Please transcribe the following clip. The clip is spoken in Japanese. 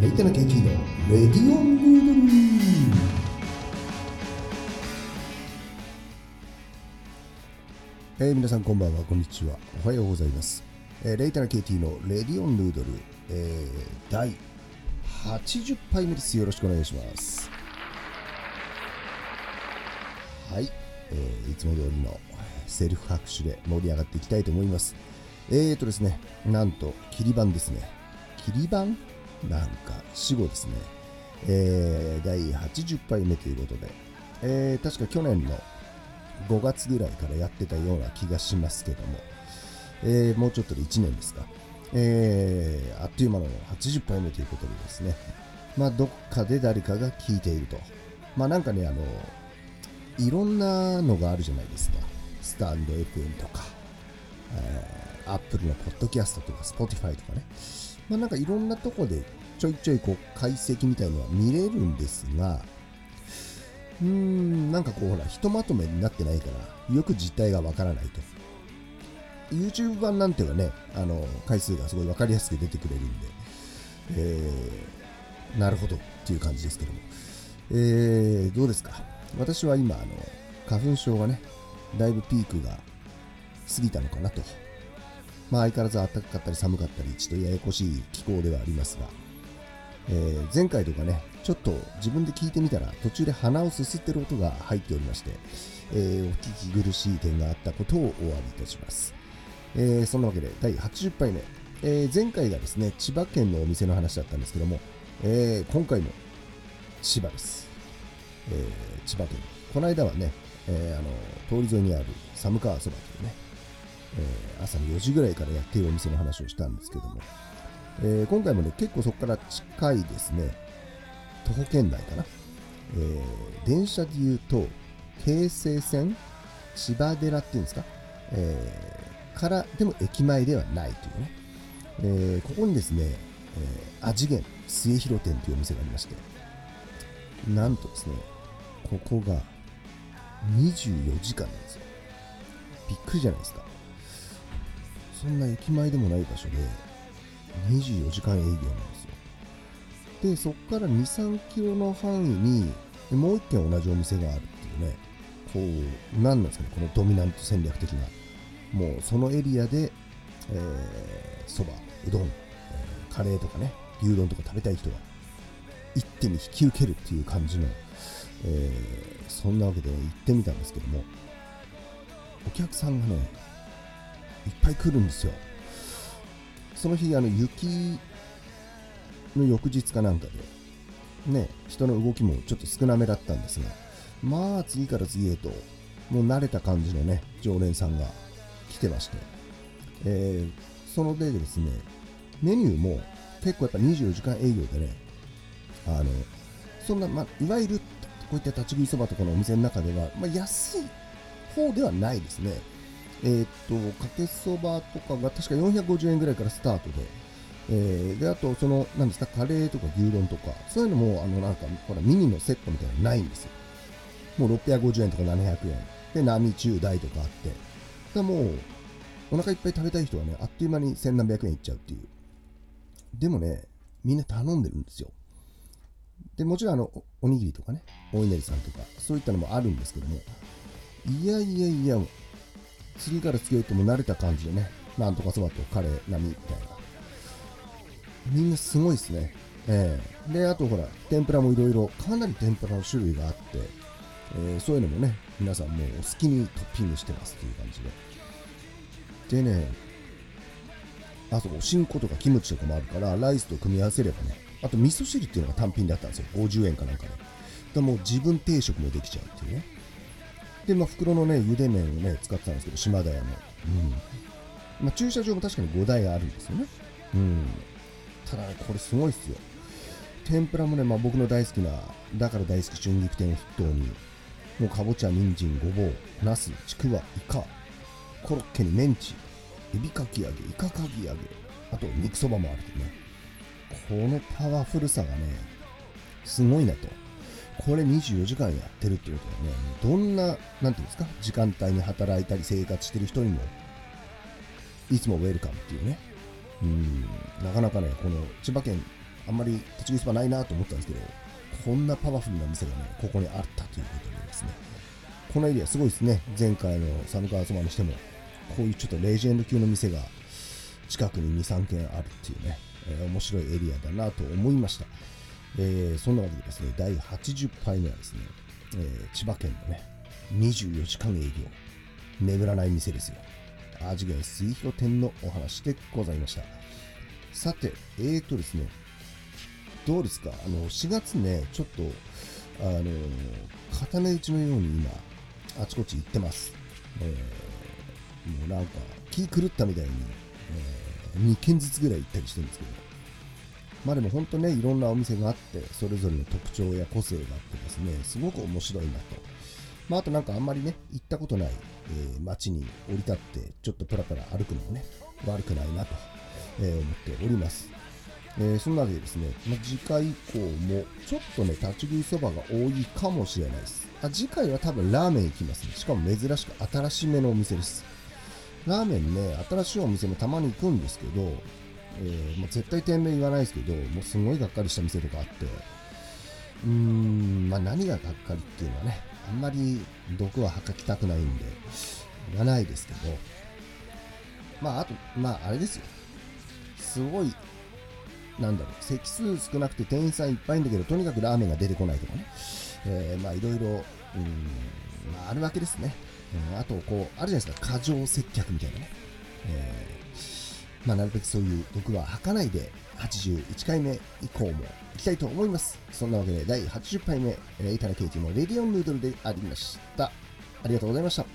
レイタナ KT のレディオンヌードルえー、皆さんこんばんはこんにちは。おはようございます、えー、レイタナ KT のレディオンヌードル、えー、第80杯目です。よろしくお願いします。はい、えー、いつも通りのセルフ拍手で盛り上がっていきたいと思います。えーとですねなんと切り板ですね。切り板なんか死後ですね、えー、第80杯目ということで、えー、確か去年の5月ぐらいからやってたような気がしますけども、えー、もうちょっとで1年ですか、え、あっという間の80杯目ということでですね、まあ、どっかで誰かが聞いていると。まあなんかね、あの、いろんなのがあるじゃないですか。スタンド FM とか、えー、Apple のポッドキャストとか、Spotify とかね。まあなんかいろんなとこでちょいちょいこう解析みたいのは見れるんですが、うーん、なんかこうほら、ひとまとめになってないから、よく実態がわからないと。YouTube 版なんてはね、あの、回数がすごいわかりやすく出てくれるんで、えー、なるほどっていう感じですけども。えー、どうですか？私は今、あの、花粉症がね、だいぶピークが過ぎたのかなと。まあ相変わらず暖かかったり寒かったり、ちょっとややこしい気候ではありますが、えー、前回とかね、ちょっと自分で聞いてみたら途中で鼻をすすってる音が入っておりまして、えー、お聞き苦しい点があったことをお詫びいたします。えー、そんなわけで第80杯目、えー、前回がですね、千葉県のお店の話だったんですけども、えー、今回も千葉です。えー、千葉県。この間はね、えー、あの通り沿いにある寒川そばというね、えー、朝の4時ぐらいからやっているお店の話をしたんですけども、えー、今回もね、結構そこから近いですね、徒歩圏内かな。えー、電車で言うと、京成線千葉寺っていうんですか、え、から、でも駅前ではないというね。え、ここにですね、えー、味源末広店というお店がありまして、なんとですね、ここが24時間なんですよ。びっくりじゃないですか。そんな駅前でもない場所で、24時間営業なんですよ。で、そこから2、3キロの範囲に、もう1軒同じお店があるっていうね、こう、何なんですかね、このドミナント戦略的な。もうそのエリアで、えー、そば、うどん、えー、カレーとかね、牛丼とか食べたい人は、一手に引き受けるっていう感じの、えー、そんなわけで行ってみたんですけども、お客さんがね、いっぱい来るんですよ。その日、あの雪の翌日かなんかで、ね、人の動きもちょっと少なめだったんですが、まあ、次から次へと、もう慣れた感じのね、常連さんが来てまして、えー、そのでですね、メニューも結構やっぱ24時間営業でね、あの、そんな、まあ、いわゆる、こういった立ち食いそばとかのお店の中では、まあ、安い方ではないですね。えー、っと、かけそばとかが確か450円ぐらいからスタートで、えー、で、あと、その、なんですか、カレーとか牛丼とか、そういうのも、あの、なんか、ほら、ミニのセットみたいなのないんですよ。もう650円とか700円。で、並中大とかあって。でもう、お腹いっぱい食べたい人はね、あっという間に千何百円いっちゃうっていう。でもね、みんな頼んでるんですよ。で、もちろんあの、おにぎりとかね、お稲荷さんとか、そういったのもあるんですけども、いやいやいや、次から次へとも慣れた感じでね、なんとかそばとカレー並みみたいな。みんなすごいですね。えー、で、あとほら、天ぷらもいろいろ、かなり天ぷらの種類があって、えー、そういうのもね、皆さんもうお好きにトッピングしてますっていう感じで。でね、あと、おしんことかキムチとかもあるから、ライスと組み合わせればね、あと味噌汁っていうのが単品だったんですよ。50円かなんかで。でもう自分定食もできちゃうっていうね。で、まあ、袋のね、茹で麺をね、使ってたんですけど、島田屋の。うん。まあ、駐車場も確かに5台あるんですよね。うん。ただね、これすごいっすよ。天ぷらもね、まあ、僕の大好きな、だから大好き春菊店を筆頭に、もうかぼちゃ、人参、ごぼう、ナス、ちくわ、イカ、コロッケにメンチ、エビかき揚げ、イカかき揚げ、あと肉そばもあるとね。このパワフルさがね、すごいなと。これ24時間やってるっていうことはね、どんな、なんていうんですか、時間帯に働いたり生活してる人にも、いつもウェルカムっていうね。うん、なかなかね、この千葉県あんまり立ち食いそばないなと思ったんですけど、こんなパワフルな店がね、ここにあったということでですね、このエリアすごいですね、前回の寒川そばにしても、こういうちょっとレジェンド級の店が近くに2、3軒あるっていうね、えー、面白いエリアだなと思いました。えー、そんなわけでですね、第80杯目はですね、えー、千葉県のね、24時間営業、眠らない店ですよ。味が水広店のお話でございました。さて、えーとですね、どうですか？あの、4月ね、ちょっと、あの、固め打ちのように今、あちこち行ってます。えー、もうなんか、気狂ったみたいに、えー、2軒ずつぐらい行ったりしてるんですけど、まあでも本当ね、いろんなお店があって、それぞれの特徴や個性があってですね、すごく面白いなと。まああとなんかあんまりね、行ったことない、えー、街に降り立って、ちょっとプラプラ歩くのもね、悪くないなと、えー、思っております。えー、そんなわけでですね、まあ、次回以降もちょっとね、立ち食いそばが多いかもしれないです。あ次回は多分ラーメン行きますね。しかも珍しく新しめのお店です。ラーメンね、新しいお店もたまに行くんですけど、えー、まあ、絶対店名言わないですけど、もうすごいがっかりした店とかあって、うーん、まあ何ががっかりっていうのはね、あんまり毒は吐きたくないんで、言わないですけど、まああと、まああれですよ。すごいなんだろう、席数少なくて店員さんいっぱいいんだけど、とにかくラーメンが出てこないとかね、えー、まあいろいろ、うん、まあ、あるわけですね。うん、あと、こう、あるじゃないですか、過剰接客みたいなね。え、まあなるべくそういう毒は吐かないで、81回目以降も行きたいと思います。そんなわけで、第80回目、えー、イタラケイティのレディオンヌードルでありました。ありがとうございました。